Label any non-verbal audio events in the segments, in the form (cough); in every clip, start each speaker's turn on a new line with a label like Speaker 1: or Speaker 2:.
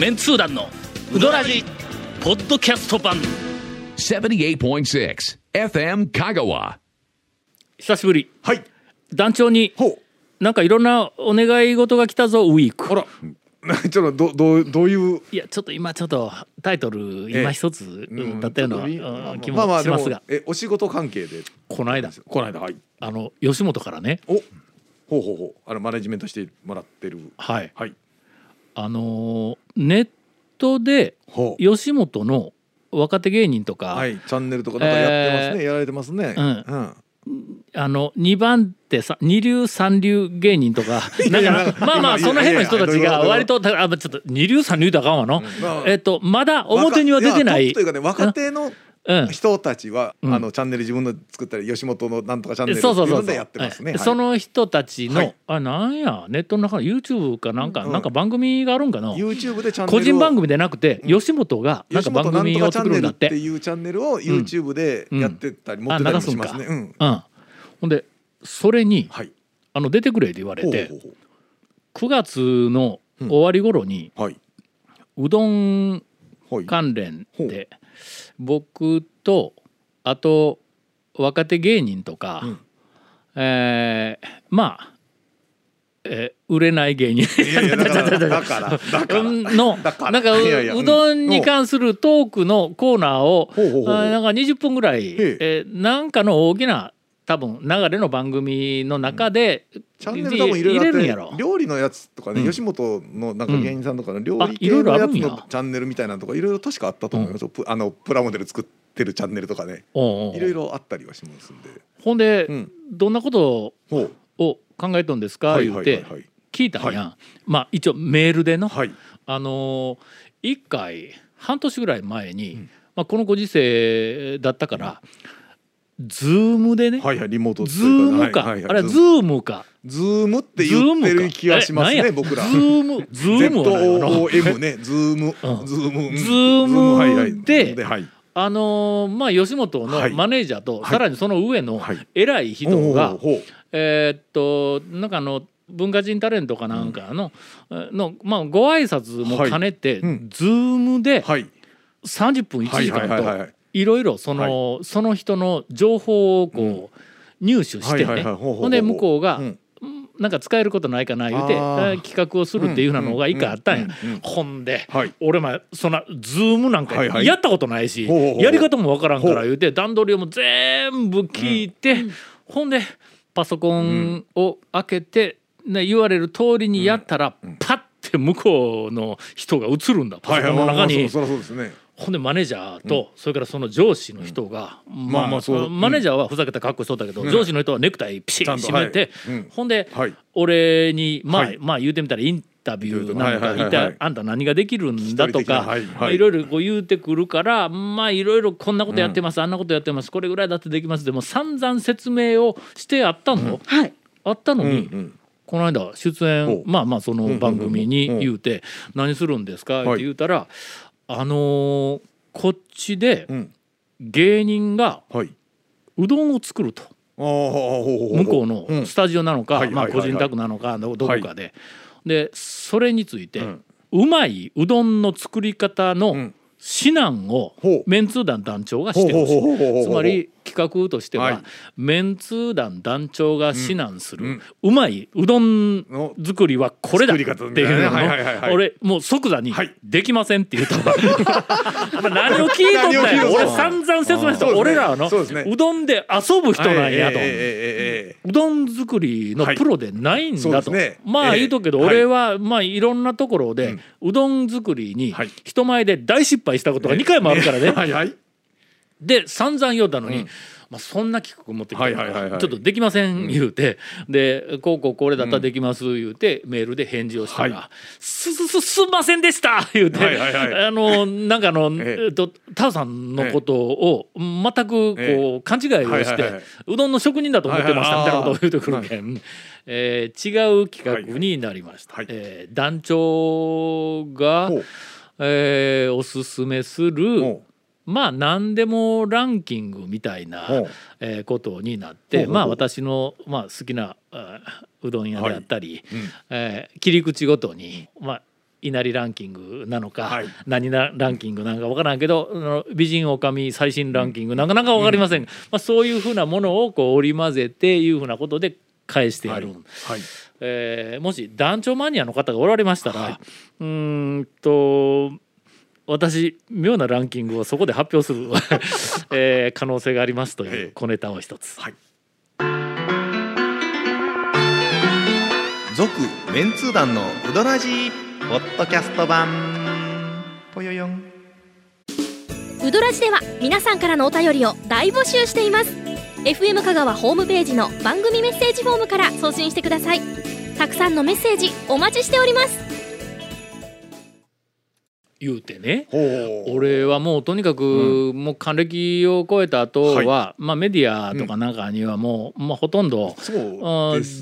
Speaker 1: メンツー団のウドラジポッドキャスト版
Speaker 2: 78.6 FM Kagawa.
Speaker 1: 久しぶり
Speaker 3: はい。
Speaker 1: 団長に
Speaker 3: ほう。
Speaker 1: なんかいろんなお願い事が来たぞウィーク
Speaker 3: あら。(laughs) ちょっとどどうどういう？
Speaker 1: いやちょっと今ちょっとタイトル今一つだったようなうん気も
Speaker 3: まあまあでも
Speaker 1: しますが
Speaker 3: えお仕事関係で。
Speaker 1: この間
Speaker 3: この間はい。
Speaker 1: あの吉本からね
Speaker 3: お。ほうほうほう。あのマネジメントしてもらってる。
Speaker 1: はい
Speaker 3: はい。
Speaker 1: あのーネットで。吉本の若手芸人とか、
Speaker 3: はい。チャンネルとかなんかやってますね。やられてますね。
Speaker 1: うん
Speaker 3: うん。
Speaker 1: あの2番手さ二流三流芸人とか (laughs) なんかまあまあその辺の人たちが割とあちょっと二流三流とあかんわの、
Speaker 3: まあ
Speaker 1: えっとまだ表には出てない
Speaker 3: というかね若手の
Speaker 1: うん
Speaker 3: 人たちは、
Speaker 1: うん。
Speaker 3: あのチャンネル自分の作ったり吉本のなんとかチャンネルっていうのでやってますね。
Speaker 1: その人たちの、
Speaker 3: はい。
Speaker 1: あなんやネットの中の YouTube かなんか、
Speaker 3: うん。
Speaker 1: なんか番組があるんかな
Speaker 3: ？YouTube でチャンネルを
Speaker 1: 個人番組でなくて、
Speaker 3: うん。
Speaker 1: 吉本がなんか番組を作るんだって。
Speaker 3: っていうチャンネルを YouTube でやってたり持ってたりもしますね。うん。
Speaker 1: うん、ほんでそれに
Speaker 3: はい。
Speaker 1: あの出てくれって言われて
Speaker 3: ほうほうほ
Speaker 1: 9月の終わり頃に
Speaker 3: う
Speaker 1: どん
Speaker 3: はい。
Speaker 1: 関連
Speaker 3: ほ
Speaker 1: で僕とあと若手芸人とか、
Speaker 3: うん。
Speaker 1: えーまあ、えー売れない芸人。のなんかうどんに関するトークのコーナーをなんか20分ぐらい、
Speaker 3: え
Speaker 1: ーなんかの大きな多分流れの番組の中で、
Speaker 3: チャンネル多分いろいろあ
Speaker 1: 入れるんやろ。
Speaker 3: って料理のやつとかね、
Speaker 1: うん。
Speaker 3: 吉本のなんか芸人さんとかの料理系のやつのチャンネルみたいなのとかいろいろ確かあったと思いますよ、プあのプラモデル作ってるチャンネルとかね。いろいろあったりはしますんで。
Speaker 1: ほんで、
Speaker 3: うん。
Speaker 1: どんなことを考えとんですか、
Speaker 3: はい
Speaker 1: 言うて
Speaker 3: はいはいはい
Speaker 1: 聞いたんや、まあ一応メールでの、
Speaker 3: はい。
Speaker 1: あのー、1回半年ぐらい前に、まあ、このご時世だったから、ズームでね、
Speaker 3: はいはいリモート
Speaker 1: ズームか、
Speaker 3: はいはいはい。
Speaker 1: あれはズームか。
Speaker 3: ズームって言ってる気がしますね僕ら。
Speaker 1: ズーム。ズームはないわな
Speaker 3: ZOOM ね。(laughs) ズーム、
Speaker 1: うん。
Speaker 3: ズーム。うん
Speaker 1: ズーム
Speaker 3: はいはい。
Speaker 1: で
Speaker 3: はい。
Speaker 1: あのーまあ吉本の
Speaker 3: はい。
Speaker 1: マネージャーと、
Speaker 3: はい。
Speaker 1: さらにその上の
Speaker 3: はい。
Speaker 1: 偉い人が、えーっとなんかあの文化人タレントかなんかの,、のまあご挨拶も兼ねて、ズームで
Speaker 3: はい。
Speaker 1: 30分1時間と
Speaker 3: い
Speaker 1: いろいろその、その人の情報をこう、入手してね、
Speaker 3: はいはいはい。ほ
Speaker 1: んで向こうが、
Speaker 3: うん。
Speaker 1: なんか使えることないかな言うて企画をするっていうなのが一回あったんや、
Speaker 3: うんうんうんうん
Speaker 1: ほんで、
Speaker 3: はい。
Speaker 1: 俺もそんなズームなんか
Speaker 3: はいはい。
Speaker 1: やったことないし、やり方もわからんから言うて段取りをも全部聞いて、ほんでパソコンを開けて、ね、言われる通りにやったら、パッて向こうの人が映るんだ。パソコンの中に。
Speaker 3: そりゃそうですね
Speaker 1: ほんでマネージャーと、それからその上司の人が、
Speaker 3: まあまあ
Speaker 1: マネージャーはふざけた格好しとったけど、
Speaker 3: うん。
Speaker 1: 上司の人はネクタイピシッ締めて、ほんで、
Speaker 3: はい。
Speaker 1: 俺にまあ、
Speaker 3: はい。
Speaker 1: まあ言うてみたらインタビューなんか一体あんた何ができるんだとか、
Speaker 3: はい。
Speaker 1: ろいろこう言うてくるからまあいろいろこんなことやってます、あんなことやってますこれぐらいだってできます。でも散々説明をしてあったの、
Speaker 4: はい。
Speaker 1: あったのに、この間出演まあまあその番組に言うて「何するんですか?」っ
Speaker 3: はい。
Speaker 1: て言うたらあのーこっちで
Speaker 3: うん。
Speaker 1: 芸人が
Speaker 3: はい。う
Speaker 1: どんを作ると。向こうの
Speaker 3: ん。
Speaker 1: スタジオなのかまあ
Speaker 3: はいはいはい。はい
Speaker 1: 個人宅なのかどどこかで。でそれについて
Speaker 3: うん。
Speaker 1: うまいうどんの作り方の
Speaker 3: ん。
Speaker 1: 指南を
Speaker 3: ほう。
Speaker 1: メンツー団団長がしてほし
Speaker 3: ほうほうほうほうほう
Speaker 1: いつまり企画としては、
Speaker 3: はい。
Speaker 1: メンツー団団長が指南する、
Speaker 3: うん
Speaker 1: うまいうどん
Speaker 3: の
Speaker 1: 作りはこれだっていうのを俺もう即座に
Speaker 3: はい「
Speaker 1: できません」って言ったわ。(laughs) (laughs) お前何を聞いとったんや
Speaker 3: 何を聞いとった
Speaker 1: 俺散々説明した。俺らの
Speaker 3: そう
Speaker 1: どんで遊ぶ人なんやと。
Speaker 3: えええええええ
Speaker 1: うどん作りのプロでないんだと、
Speaker 3: ね
Speaker 1: まあ
Speaker 3: ええ。
Speaker 1: 言うとくけど、
Speaker 3: はい。
Speaker 1: 俺はまあいろんなところでうどん作りに
Speaker 3: はい。
Speaker 1: 人前で大失敗したことが2回もあるからね。
Speaker 3: えはいはい
Speaker 1: で散々言うたのに、
Speaker 3: うん。
Speaker 1: まあ、そんな企画持ってきたから、
Speaker 3: はいはいはいはい。
Speaker 1: ちょっとできません言うて、でこうこうこれだったらできます言うて、メールで返事をしたら「
Speaker 3: は
Speaker 1: すすすすんませんでした」言うて、
Speaker 3: はいはいはい。
Speaker 1: あのなんかあの、
Speaker 3: ええ。
Speaker 1: とタオさんのことを全くこう、
Speaker 3: え
Speaker 1: 勘違いをして、
Speaker 3: はいはいはい。う
Speaker 1: どんの職人だと思ってましたみたいなことを言うてくる
Speaker 3: はい。
Speaker 1: けん、えー違う企画になりました。
Speaker 3: はいはい。
Speaker 1: えー団長がえーおすすめする
Speaker 3: ほ
Speaker 1: まあ何でもランキングみたいなことになってまあ私の、まあ、好きなあうどん屋であったり、
Speaker 3: うん。
Speaker 1: えー切り口ごとに、まあ、稲荷ランキングなのか、
Speaker 3: はい。
Speaker 1: 何なランキングなんか分からんけど美人女将最新ランキングなんかなんか分かりません、まあ、そういうふうなものをこう織り交ぜていうふうなことで返してやる。
Speaker 3: はい。はい。
Speaker 1: えーもし団長マニアの方がおられましたら、うーんと私妙なランキングをそこで発表する、(laughs) えー可能性がありますとい
Speaker 3: ええ。
Speaker 1: う小ネタを一つ。
Speaker 3: はい。
Speaker 4: 続メンツー団のウドラジーポッドキャスト版。ぽよよん。
Speaker 5: ウドラジでは皆さんからのお便りを大募集しています。FM 香川ホームページの番組メッセージフォームから送信してください。たくさんのメッセージお待ちしております
Speaker 1: 言うてね。俺はもうとにかく、もう還暦を超えた後は、まあメディアとかなんかにはもう、まあ、ほとんど、
Speaker 3: ね。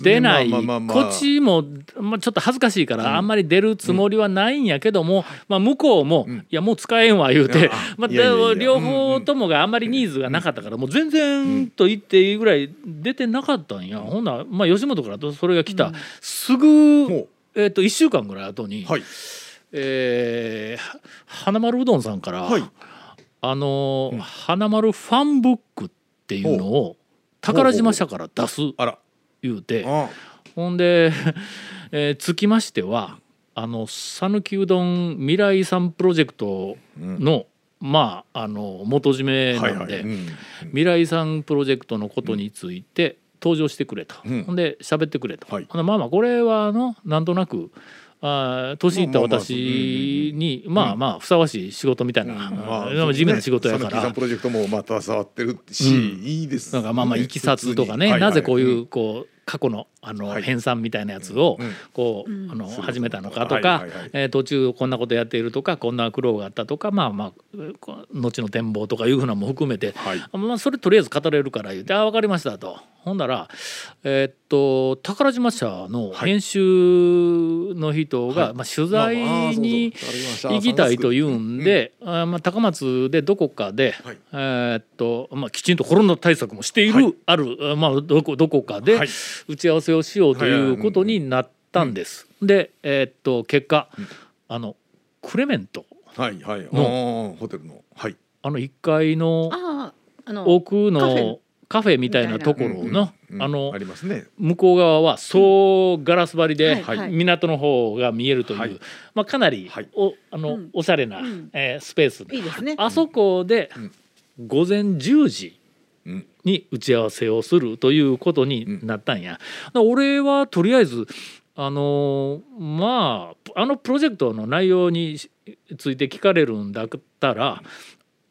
Speaker 1: 出ない、
Speaker 3: まあまあ
Speaker 1: こっちも、まあ、ちょっと恥ずかしいから、あんまり出るつもりはないんやけども、まあ、向こうも、
Speaker 3: ん。
Speaker 1: いやもう使えんわ言うてまあ、両方ともがあんまりニーズがなかったから、もう全然と言っていいぐらい出てなかったんや、ほんなら、まあ、吉本からとそれが来た、すぐ、
Speaker 3: ほ
Speaker 1: えー、と1週間ぐらい後に、
Speaker 3: はい
Speaker 1: えー花丸うどんさんから、
Speaker 3: はい。
Speaker 1: あのー花丸ファンブックっていうのを宝島社から出す
Speaker 3: あら。
Speaker 1: 言うて
Speaker 3: あ
Speaker 1: ほんで、(laughs) えーつきましてはあの讃岐うどん未来遺産プロジェクトの、まああの元締め
Speaker 3: はい
Speaker 1: なんで、
Speaker 3: はいうん。
Speaker 1: 未来遺産プロジェクトのことについて登場してくれと、
Speaker 3: うん。
Speaker 1: ほんで喋ってくれと、
Speaker 3: はい。
Speaker 1: ほんでまあまあこれはあのなんとなくあー年いった私にまあまあふさわしい仕事みたいな、
Speaker 3: まあ
Speaker 1: 地味な仕事やから。
Speaker 3: プロジェクトもまた触ってるし、
Speaker 1: うん。
Speaker 3: いいです
Speaker 1: なんかまあまあいきさつとかね、なぜこういう
Speaker 3: は
Speaker 1: こう過去のあの
Speaker 3: はい。
Speaker 1: 編纂みたいなやつを
Speaker 3: うん
Speaker 1: こうあの始めたのかとかえー途中こんなことやっているとかこんな苦労があったとかまあまあ後の展望とかいうふうなのも含めて
Speaker 3: はい。
Speaker 1: あまあそれとりあえず語れるから言って「あ分かりました」と。ほんならえーっと宝島社の編集の人が、
Speaker 3: はい。
Speaker 1: まあ、取材に行きたいというんで、あまあ、高松でどこかで、
Speaker 3: はい。
Speaker 1: えーっとまあ、きちんとコロナ対策もしている、
Speaker 3: はい。
Speaker 1: ある、まあ、どこどこかで
Speaker 3: はい
Speaker 1: 打ち合わせをしようということになったんです。で、えーっと結果、あのクレメント。
Speaker 3: はいはい。ホテルの。はい。
Speaker 1: あの1階の奥のカフェ。みたいなところの、
Speaker 3: うん
Speaker 1: あの
Speaker 3: ありますね。
Speaker 1: 向こう側は総ガラス張りで、
Speaker 6: はいはい。
Speaker 1: 港の方が見えるという、
Speaker 3: はい。
Speaker 1: まあ、かなり
Speaker 3: はい。
Speaker 1: おあの、
Speaker 6: うん。
Speaker 1: おしゃれな、
Speaker 6: うん。
Speaker 1: えースペース
Speaker 6: いいですね。
Speaker 1: あそこで午前10時
Speaker 3: うん
Speaker 1: に打ち合わせをするということになったんや。だから俺はとりあえずあのーまああのプロジェクトの内容について聞かれるんだったら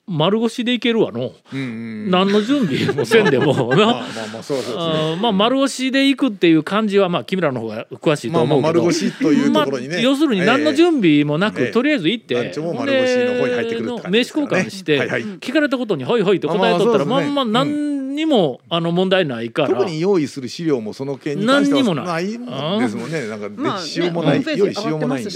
Speaker 1: 丸腰でいけるわの、
Speaker 3: うんうん。
Speaker 1: 何の準備もせんでも。
Speaker 3: まあ
Speaker 1: な。
Speaker 3: まあまあ (laughs) そうそうですね
Speaker 1: あーまあ丸腰で行くっていう感じはまあ君らの方が詳しいと
Speaker 3: まあまあ
Speaker 1: 思うけど、
Speaker 3: 丸腰というところにね。
Speaker 1: まあ要するに何の準備もなく、
Speaker 3: ええ。
Speaker 1: とりあえず行って、
Speaker 3: 団長も丸腰の方に入ってくるって感じ
Speaker 1: で
Speaker 3: ですからね。
Speaker 1: 名刺交換して、
Speaker 3: はいはい。
Speaker 1: 聞かれたことに「はいはい」って答えとったらま
Speaker 3: あね。
Speaker 1: んま何にもあの問題ないから。
Speaker 3: 特に用意する資料もその件に関しては
Speaker 1: 何にもな
Speaker 3: ないいですもんね。なんか
Speaker 6: まあね
Speaker 3: しようもないよ。りしようもないんで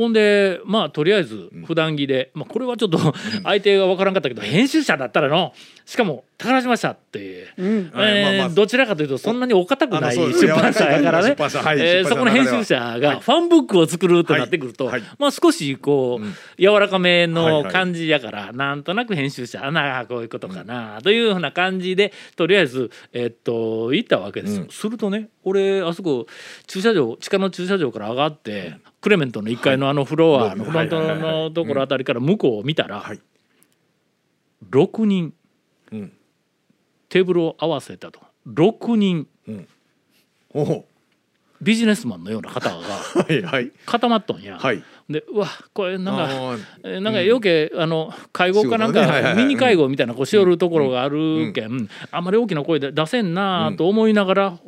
Speaker 1: ほんでまあとりあえず普段着で、まあ、これはちょっと (laughs) 相手が分からんかったけど編集者だったらの。しかも宝島社って、
Speaker 6: うん。
Speaker 1: えー
Speaker 3: はいまあまあ。
Speaker 1: どちらかというとそんなにお堅くない出版社やからねえそこの編集者がファンブックを作るとなってくると、
Speaker 3: はい。はい。
Speaker 1: まあ少しこう、
Speaker 3: うん
Speaker 1: 柔らかめの
Speaker 3: はいはい
Speaker 1: 感じやから、なんとなく編集者あなあこういうことかな、というふうな感じでとりあえずえっと行ったわけですよ、
Speaker 3: うん。
Speaker 1: するとね俺あそこ駐車場地下の駐車場から上がって、クレメントの1階のあのフロアのフロント
Speaker 3: はい。はい。はい。はい。
Speaker 1: のところあたりから向こうを見たら、
Speaker 3: はい。
Speaker 1: 6人。
Speaker 3: うん
Speaker 1: テーブルを合わせたと。6人。
Speaker 3: おお
Speaker 1: ビジネスマンのような方が。(laughs) 固まっとんや。
Speaker 3: はい。
Speaker 1: でうわこれなんかなんか余計、あの介護かなん
Speaker 3: 仕事ね。はいはい
Speaker 1: ミニ介護みたいなこうしよるところがあるけん、あんまり大きな声で出せんなと思いながら、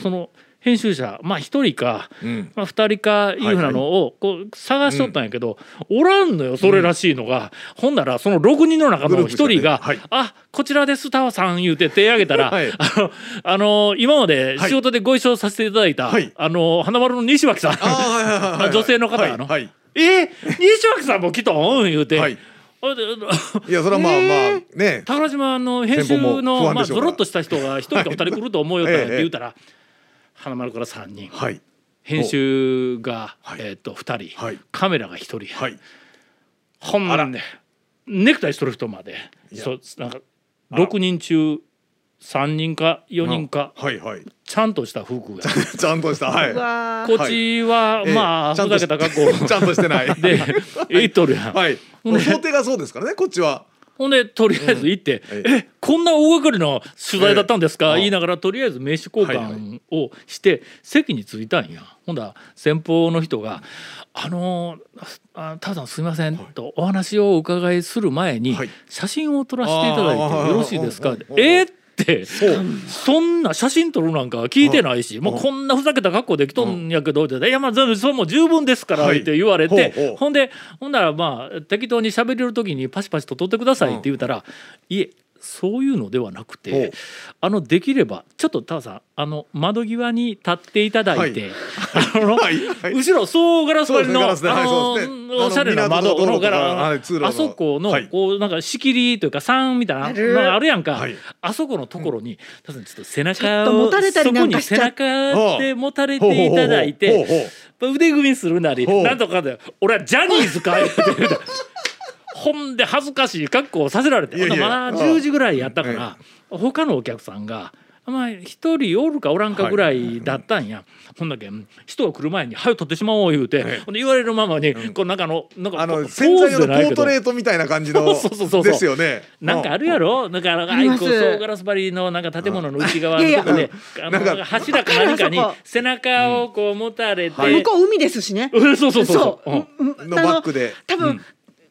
Speaker 1: その編集者まあ一人か、
Speaker 3: うん。
Speaker 1: まあ、2人かいうふうなのをこう探しとったんやけど、おらんのよそれらしいのが、ほんならその6人の中の1人が「
Speaker 3: グループしかねはい。
Speaker 1: あこちらですタワさん」言うて手挙げたら、
Speaker 3: はい。
Speaker 1: あのあの今まで仕事でご一緒させていただいた、
Speaker 3: はい。
Speaker 1: あの花丸の西脇さん、女性の方やの。
Speaker 3: はいはい。
Speaker 1: えー、西脇さんも来たん？言うて、
Speaker 3: はい。やそれはまあまあね。
Speaker 1: 宝島の編集の、まあ、ゾロッとした人が1人か2人来ると思うよって
Speaker 3: ええ
Speaker 1: 言うたら、(laughs) 花丸から3人。
Speaker 3: はい。
Speaker 1: 編集が、
Speaker 3: はい。
Speaker 1: えっと2人、
Speaker 3: はい。
Speaker 1: カメラが1人、
Speaker 3: はい。
Speaker 1: ほんでネクタイしとる人まで。そうなんか
Speaker 3: あら
Speaker 1: 6人中3人か4人か
Speaker 3: はいはい。
Speaker 1: ちゃんとした服が。(laughs)
Speaker 3: ちゃんとしたはい。
Speaker 1: こっちは、
Speaker 3: ええ
Speaker 1: まあふ
Speaker 3: ちゃんと
Speaker 1: ざけた格好。(laughs)
Speaker 3: ちゃんとしてない。(laughs)
Speaker 1: で行っとるやん。
Speaker 3: はい。想定がそうですからねこっちは
Speaker 1: ほんでとりあえず行って「
Speaker 3: うんえ
Speaker 1: えこんな大掛かりな取材だったんですか?」
Speaker 3: ええ
Speaker 1: 言いながらとりあえず名刺交換をして席に着いたんや。ほんだら先方の人が「あのあタオさんすいません」とお話をお伺いする前に
Speaker 3: はい
Speaker 1: 写真を撮らせていただいてよろしいですか?」えっって。そんな写真撮るなんか聞いてないしもうこんなふざけた格好できとんやけどって「いやまあそれもう十分ですから」
Speaker 3: はい。
Speaker 1: って言われて
Speaker 3: う
Speaker 1: ほんでほんならまあ適当に喋れる時にパシパシと撮ってくださいって言うたら「いえそういうのではなくてあのできればちょっとタワさんあの窓際に立っていただいて、あの、
Speaker 3: はいはい。
Speaker 1: 後ろ総ガラス張りの、
Speaker 3: ね
Speaker 1: あの
Speaker 3: ね。
Speaker 1: おしゃれな窓
Speaker 3: あの
Speaker 1: ガラあそこの、
Speaker 3: はい。
Speaker 1: こうなんか仕切りというか3みたいな
Speaker 6: ある。
Speaker 1: のがあるやんか、
Speaker 3: はい。
Speaker 1: あそこのところに、多分ちょっと背中をそこに背中で持たれていただいて腕組みするなりなんとかで俺はジャニーズか言うて言うたほんで恥ずかしい格好をさせられて
Speaker 3: いやいや。
Speaker 1: ほんなまだ10時ぐらいやったから他のお客さんが。まあ一人おるかおらんかぐらいだったんや、ほんだけん人が来る前に「早く取ってしまおう」言うて、
Speaker 3: ええ
Speaker 1: ほんで言われるままに、こうなんかのなんか
Speaker 3: あの
Speaker 1: ポー
Speaker 3: 洗剤用のポートレートみたいな感じの (laughs)
Speaker 1: そうそうそうそう。
Speaker 3: ですよね。
Speaker 1: なんかあるやろ？なんかあの
Speaker 6: あ
Speaker 1: いうこう総ガラス張りのなんか建物の内側のとこであの
Speaker 3: なんか
Speaker 1: 柱か何かに背中をこう持たれて、
Speaker 6: 向こう海ですしね。
Speaker 1: うんそうそうそうそう。う。ん
Speaker 6: うん。うん。
Speaker 3: のバックで。
Speaker 6: 多分、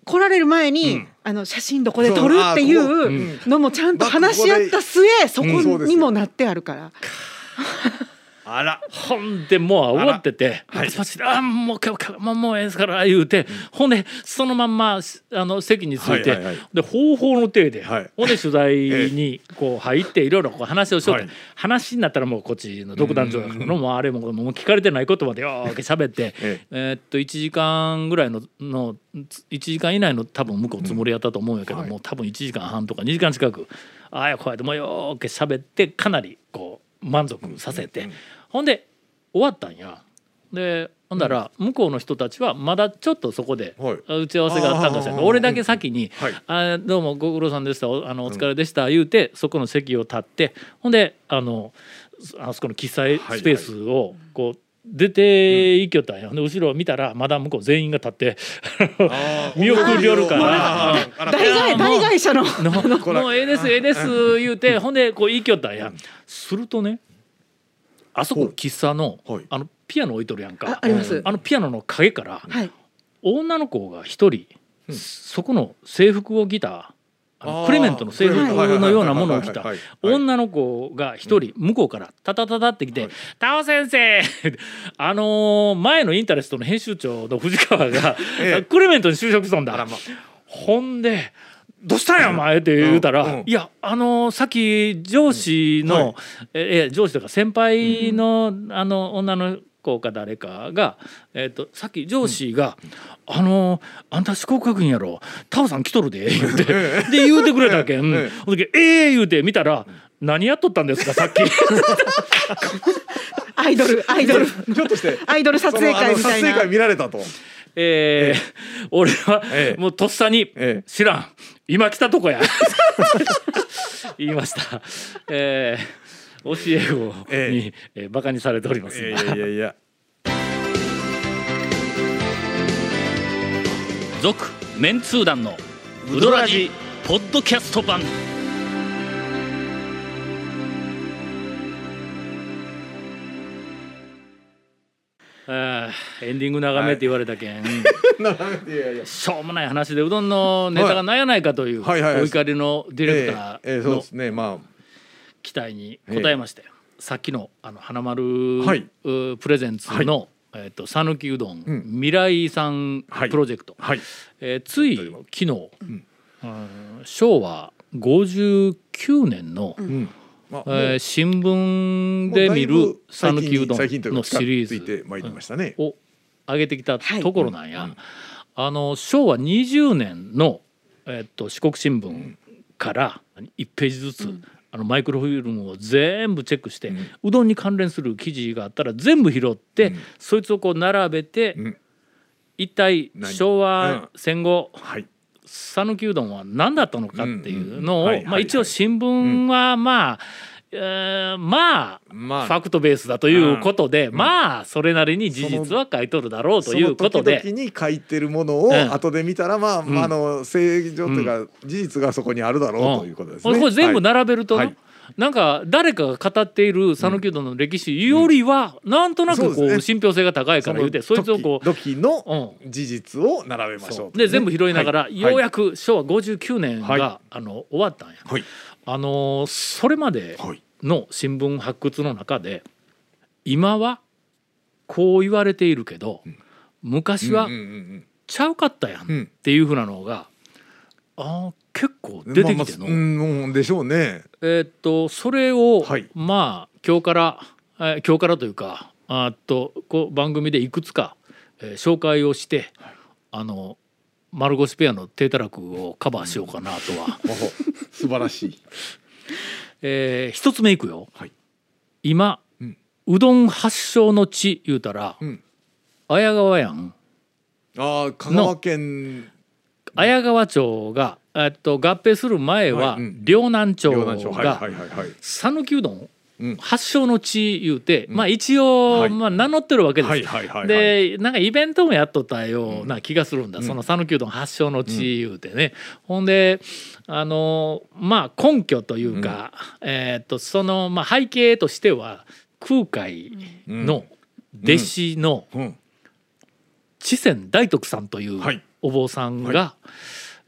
Speaker 6: 来られる前に、
Speaker 3: うん。
Speaker 6: あの写真どこで撮るってい
Speaker 3: う
Speaker 6: のもちゃんと話し合った末そこにもなってあるから。
Speaker 3: あら。
Speaker 1: ほんでもう終わってて
Speaker 3: はい。
Speaker 1: パチパチあもうもうもうええですから言うて、ほんでそのまんまあの席について、で方法の体で、
Speaker 3: はい。
Speaker 1: ほんで取材にこう入っていろいろこう話をしようって、
Speaker 3: はい。
Speaker 1: 話になったらもうこっちの独壇場のもあれももう聞かれてないことまでよーけ喋って、
Speaker 3: え
Speaker 1: え。ーっと1時間ぐらいのの1時間以内の多分向こうつもりやったと思うんやけども、
Speaker 3: はい。
Speaker 1: 多分1時間半とか2時間近くああやこうやってもうよーけ喋ってかなりこう満足させて、ほんで終わったんや。でほんだら向こうの人たちはまだちょっとそこで
Speaker 3: はい。
Speaker 1: 打ち合わせがあったんかしらんけど
Speaker 3: あー。
Speaker 1: 俺だけ先に
Speaker 3: はい「
Speaker 1: あどうもご苦労さんでしたおあのお疲れでした」言うてそこの席を立ってほんであのあそこの喫茶スペースをこう出ていきよったんや、で後ろを見たらまだ向こう全員が立って (laughs) 見送りよるから。
Speaker 6: 大概大会社の
Speaker 1: のもうええですええです言うてほんでこう言いきよったんや。するとねあそこの喫茶の
Speaker 3: はい。
Speaker 1: あのピアノ置いとるやん
Speaker 6: あ
Speaker 1: か。
Speaker 6: あります。
Speaker 1: あのピアノの陰から
Speaker 6: はい。
Speaker 1: 女の子が一人
Speaker 3: うん。
Speaker 1: そこの制服を着たクレメントの制服のようなものを着た。女の子が一人向こうからタタタタって来て「タオ先生あのー前のインタレストの編集長の藤川が (laughs)
Speaker 3: ええ。
Speaker 1: クレメントに就職したんだ。ほんで「どうしたんやお前」って言うたら「
Speaker 3: うん。うん。
Speaker 1: いやあのーさっき上司の、
Speaker 3: はい。
Speaker 1: ええ上司とか先輩の、あの女の子か誰かが、えっとさっき上司が「あのーあんた四国学院やろ？タオさん来とるで」言うて。で言うてくれたけ。ん、
Speaker 3: ええ
Speaker 1: ほんで「ええ言うて見たら「何やっとったんですかさっき (laughs)」
Speaker 6: アイドルアイドル。
Speaker 3: ひょっとして
Speaker 6: アイドル撮影会みたいな。
Speaker 3: 撮影会。見られたと
Speaker 1: えー俺は
Speaker 3: ええ。
Speaker 1: もうとっさに
Speaker 3: ええ「
Speaker 1: 知らん。今来たとこや」(laughs) 言いました。えー教え子に、
Speaker 3: え
Speaker 1: え。ーバカにされております。
Speaker 3: いやいやいやいや。
Speaker 1: 続メンツー団のウドラジポッドキャスト版。エンディング眺めって言われたけん、(laughs) しょうもない話でうどんのネタがないやないかという、
Speaker 3: はいはい。はい
Speaker 1: お怒りのディレクターの
Speaker 3: ええええそうですね。ま
Speaker 1: 期待に応えましたよ。さっきのあの花丸、プレゼンツの、えっ、と讃岐うどん、
Speaker 3: うん。
Speaker 1: 未来さん
Speaker 3: はい。
Speaker 1: プロジェクト、
Speaker 3: あはい。
Speaker 1: えーつい昨日、うん。昭和59年の、
Speaker 3: うん。まあ
Speaker 1: えー新聞で見る讃岐うどんのシリー
Speaker 3: ついてまいりましたね。
Speaker 1: ズを上げてきた
Speaker 6: はい。
Speaker 1: ところなんや、あの昭和20年の、えっと四国新聞から1ページずつあのマイクロフィルムを全部チェックして、うどんに関連する記事があったら全部拾って、
Speaker 3: うん。
Speaker 1: そいつをこう並べて、
Speaker 3: うん。
Speaker 1: 一体
Speaker 3: 何？
Speaker 1: 昭和、
Speaker 3: うん。
Speaker 1: 戦後
Speaker 3: はい
Speaker 1: 讃岐うどんは何だったのかっていうのを、一応新聞はまあ、えーまあ
Speaker 3: ま
Speaker 1: ファクトベースだということで、まあそれなりに事実は書いとるだろうということ
Speaker 3: その
Speaker 1: で。
Speaker 3: 時々に書いてるものを
Speaker 1: うん
Speaker 3: 後で見たらまあ、まああの正常というか事実がそこにあるだろうということですね。
Speaker 1: これ全部
Speaker 3: はい。
Speaker 1: 並べるとな、
Speaker 3: はい
Speaker 1: なんか誰かが語っている讃岐うどんの歴史よりはなんとなくこう信憑性が高いから言うてそいつをこう
Speaker 3: 時の事実を並べましょう
Speaker 1: で全部拾いながら、
Speaker 3: はい。
Speaker 1: ようやく昭和59年が、
Speaker 3: はい。
Speaker 1: あの終わったんや。
Speaker 3: はい。
Speaker 1: あのーそれまで
Speaker 3: はい。
Speaker 1: の新聞発掘の中で今はこう言われているけど、昔はちゃうかったやんっていうふうなのが、あー結構出てきての、
Speaker 3: まあまあうんうんでしょうね。
Speaker 1: えーっとそれを、
Speaker 3: はい。
Speaker 1: まあ今日から、えー今日からというかあーっとこう番組でいくつか、えー紹介をして、あの丸腰ペアの低たらくをカバーしようかなとは、(laughs)
Speaker 3: おほ素晴らしい。(laughs)
Speaker 1: えー一つ目いくよ、
Speaker 3: はい。
Speaker 1: 今、
Speaker 3: う
Speaker 1: うんどん発祥の地言うたら、
Speaker 3: うん。
Speaker 1: 綾川やん。
Speaker 3: ああ香川県
Speaker 1: 綾川町が、えっと、合併する前は、両南町が
Speaker 3: はいはいはい。
Speaker 1: 讃岐うどん
Speaker 3: うん。
Speaker 1: 発祥の地言うて、まあ一応、
Speaker 3: はい。
Speaker 1: まあ、名乗ってるわけです、
Speaker 3: はいはいはいはい。
Speaker 1: でなんかイベントもやっとったような気がするんだ、その讃岐うどん発祥の地言うてね、ほんであのまあ根拠というか、えーっとその、まあ、背景としては空海の弟子の
Speaker 3: うん。
Speaker 1: 知仙大徳さんという
Speaker 3: はい
Speaker 1: お坊さんが、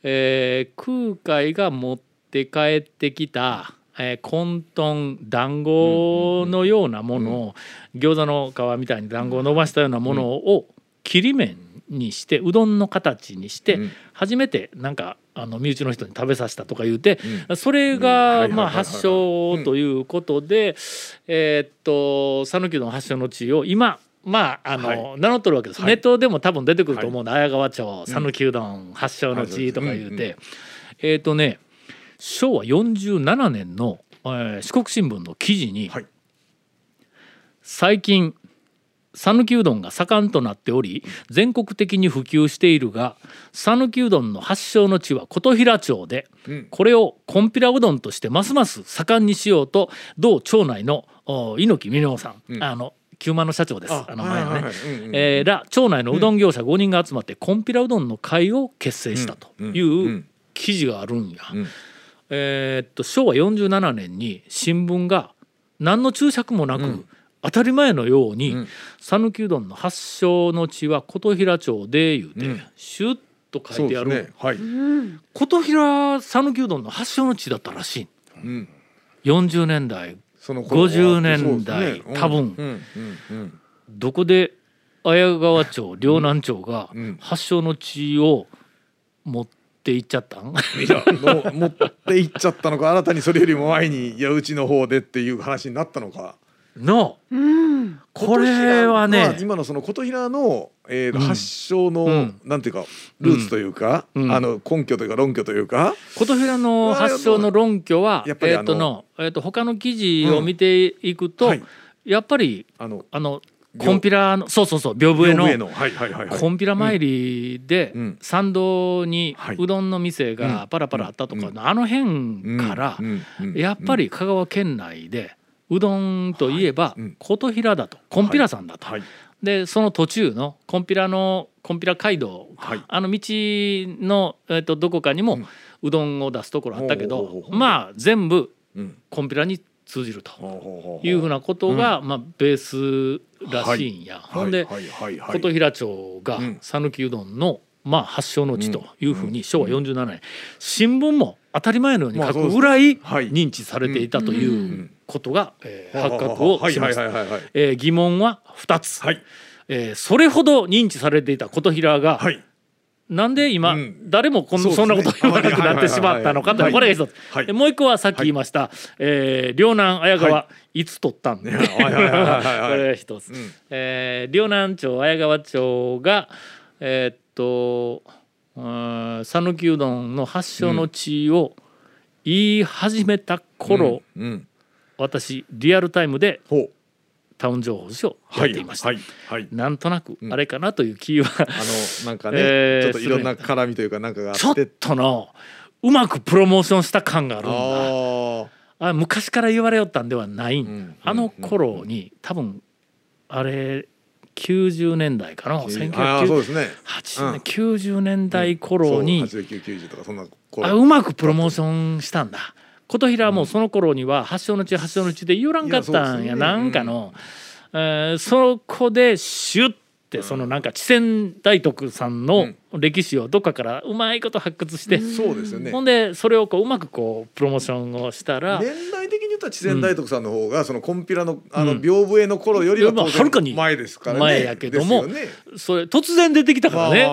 Speaker 1: えー空海が持って帰ってきた、えー混沌団子のようなものを、餃子の皮みたいに団子を伸ばしたようなものを切り麺にしてうどんの形にして、
Speaker 3: うん。
Speaker 1: 初めてなんかあの身内の人に食べさせたとか言うて、それ
Speaker 3: うん。
Speaker 1: が
Speaker 3: はいはいはいはい。
Speaker 1: まあ発祥ということで、えーっと讃岐うどん発祥の地を今まああの、
Speaker 3: はい。
Speaker 1: 名乗っとるわけです、
Speaker 3: はい。
Speaker 1: ネットでも多分出てくると思うんだ、綾川町讃岐うどん発祥の地とか言うて、
Speaker 3: はい
Speaker 1: えーっとね昭和47年の、えー四国新聞の記事に、
Speaker 3: はい。
Speaker 1: 最近讃岐うどんが盛んとなっており全国的に普及しているが讃岐うどんの発祥の地は琴平町で、
Speaker 3: うん。
Speaker 1: これをこんぴらうどんとしてますます盛んにしようと同町内のお猪木美濃さん、
Speaker 3: うん。
Speaker 1: あの九万の社長です。あの前のね、ら町内のうどん業者5人が集まってこんぴらうどんの会を結成したといううん記事があるんや。
Speaker 3: うん
Speaker 1: えーっと昭和47年に新聞が何の注釈もなく、
Speaker 3: うん。
Speaker 1: 当たり前のように
Speaker 3: うん。
Speaker 1: 讃岐、うどんの発祥の地は琴平町で言うて、
Speaker 3: うん。
Speaker 1: シュッと書いうてある、
Speaker 3: ね。はい。
Speaker 1: 琴平讃岐うどんの発祥の地だったらしい。
Speaker 3: うん。
Speaker 1: 40年代
Speaker 3: その頃は。
Speaker 1: 50年代
Speaker 3: ね。
Speaker 1: 多分。
Speaker 3: うんうんうん。
Speaker 1: どこで綾川町両南町が
Speaker 3: うん
Speaker 1: 発祥の地を持って行っちゃったん？
Speaker 3: いや持っていっちゃったのか新たにそれよりも前にいやうちの方でっていう話になったのか。
Speaker 1: の
Speaker 6: うん。
Speaker 1: これはね、
Speaker 3: まあ今のその琴平の、えー
Speaker 1: うん。
Speaker 3: 発祥の、
Speaker 1: うん。
Speaker 3: なんていうかルーツというか、
Speaker 1: うん。
Speaker 3: あの根拠というか論拠というか、
Speaker 1: 琴平の発祥の論拠は
Speaker 3: やっぱり
Speaker 1: えっ、と
Speaker 3: の、
Speaker 1: えー、と他の記事を見ていくと、
Speaker 3: はい。
Speaker 1: やっぱり
Speaker 3: あの
Speaker 1: あのコンピラのそうそうそう屏風絵の
Speaker 3: 屏風絵のはいはいはいはい。
Speaker 1: コンピラ参りで
Speaker 3: うん。
Speaker 1: 参道に
Speaker 3: はい。う
Speaker 1: どんの店がパラパラあったとか、
Speaker 3: うん。
Speaker 1: あの辺から
Speaker 3: うん。うん。
Speaker 1: やっぱり香川県内でうどんといえば琴平だとコンピラさんだと。
Speaker 3: はい。
Speaker 1: でその途中のコンピラのコンピラ街道、
Speaker 3: はい。
Speaker 1: あの道の、えっとどこかにも
Speaker 3: うん。
Speaker 1: うどんを出すところあったけど、まあ全部
Speaker 3: うん
Speaker 1: コンピラに通じるというふうなことが、まあ、ベースらしいんや。ほんで、琴平町が
Speaker 3: うん。
Speaker 1: 讃岐うどんの、まあ、発祥の地というふうに昭和47年。新聞も当たり前のように書くぐらい
Speaker 3: はい。
Speaker 1: 認知されていたとい
Speaker 3: ん
Speaker 1: うことが、えー発覚をしました。疑問は2つ、
Speaker 3: はい。
Speaker 1: えーそれほど認知されていた琴平が、
Speaker 3: はい
Speaker 1: なんで今、
Speaker 3: うん。
Speaker 1: 誰もこんそ,、んなこと言わなくなってしまったのかとこれが一つ、
Speaker 3: はい。
Speaker 1: でもう一個はさっき言いました、えー両南綾川、、
Speaker 3: はい。
Speaker 1: つ取ったん？で、(laughs) これが一つ、
Speaker 3: うん。
Speaker 1: えー両南町綾川町がえーっとうん讃岐うどんの発祥の地を言い始めた頃、
Speaker 3: うん。
Speaker 1: 私リアルタイムでタウン情報誌をや
Speaker 3: はい
Speaker 1: っていました、
Speaker 3: はいはい
Speaker 1: なんとなく
Speaker 3: うん。
Speaker 1: あれかなという気は、
Speaker 3: あのなんかね、
Speaker 1: えー
Speaker 3: ちょっといろんな絡みというかなんかがあって。
Speaker 1: ちょっとのうまくプロモーションした感があるんだ。
Speaker 3: あ
Speaker 1: あ昔から言われよったんではない。ん、
Speaker 3: ん
Speaker 1: あの頃に多分あれ90年代かな？
Speaker 3: あああそう
Speaker 1: 1980
Speaker 3: ですね。
Speaker 1: 年、90年代頃に、
Speaker 3: そう8990とかそん
Speaker 1: うまくプロモーションしたんだ琴平はもうその頃には発祥の地発祥の地で言わんかったんや。
Speaker 3: ね。
Speaker 1: なんかの、えーそこでシュッてそのなんか知仙大徳さんの歴史をどっかからうまいこと発掘して、
Speaker 3: そうですよね。
Speaker 1: ほんでそれをこううまくこうプロモーションをしたら、
Speaker 3: 年代的たら知仙大徳さんの方がそのコンピラのあ
Speaker 1: うん。
Speaker 3: の屏風絵の頃よりは
Speaker 1: まあ
Speaker 3: 当
Speaker 1: はるかに
Speaker 3: 然前ですからね。
Speaker 1: 前やけども
Speaker 3: ね。
Speaker 1: それ突然出てきたからね、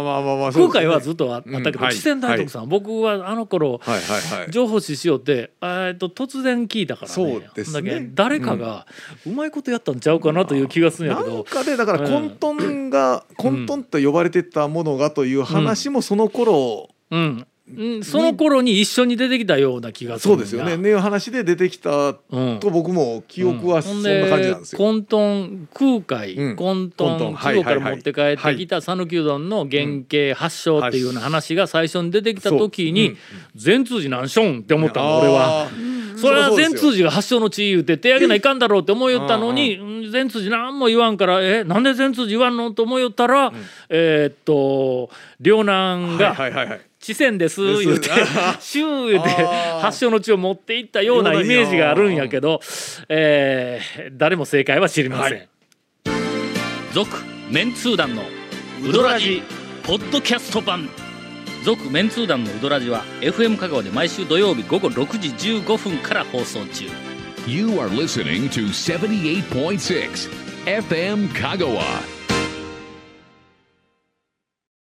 Speaker 1: 空海はずっとあったけど、知仙大徳さん、僕はあの頃、
Speaker 3: はいはいはい。
Speaker 1: 情報誌しようってえーっと突然聞いたからね。
Speaker 3: そうですね。
Speaker 1: 誰かがうまいことやったんちゃうかなという気がするんやけ
Speaker 3: なん
Speaker 1: ど、
Speaker 3: かでだから混沌が混沌と呼ばれてたものがという話もその頃
Speaker 1: うんうん、その頃に一緒に出てきたような気がする
Speaker 3: そうですよね。ねいう話で出てきた
Speaker 1: うん。
Speaker 3: と僕も記憶はそんな感じなんですよ。
Speaker 1: 混沌空海、
Speaker 3: うん。
Speaker 1: 混
Speaker 3: 混沌
Speaker 1: 沌中国から持って帰ってきた讃岐うどんの原型発祥っていうような話が最初に出てきた時に善通寺なんしょんって思ったの俺は。それは善通寺が発祥の地言うて手挙げないかんだろうって思いよったのにうん。善通寺何も言わんからえなんで善通寺言わんのと思いよったら、えーっと両南が
Speaker 3: はいはいはいはい。
Speaker 1: 地仙
Speaker 3: です
Speaker 1: 言うて
Speaker 3: あ
Speaker 1: シュー言うて
Speaker 3: あー。
Speaker 1: 発祥の地を持っていったようなイメージがあるんやけど、えー誰も正解は知りません。続、メンツー団のウドラジポッドキャスト版。続メンツー団のウドラジは FM 香川で毎週土曜日午後6時15分から放送中。
Speaker 2: You are listening to 78.6 FM Kagawa.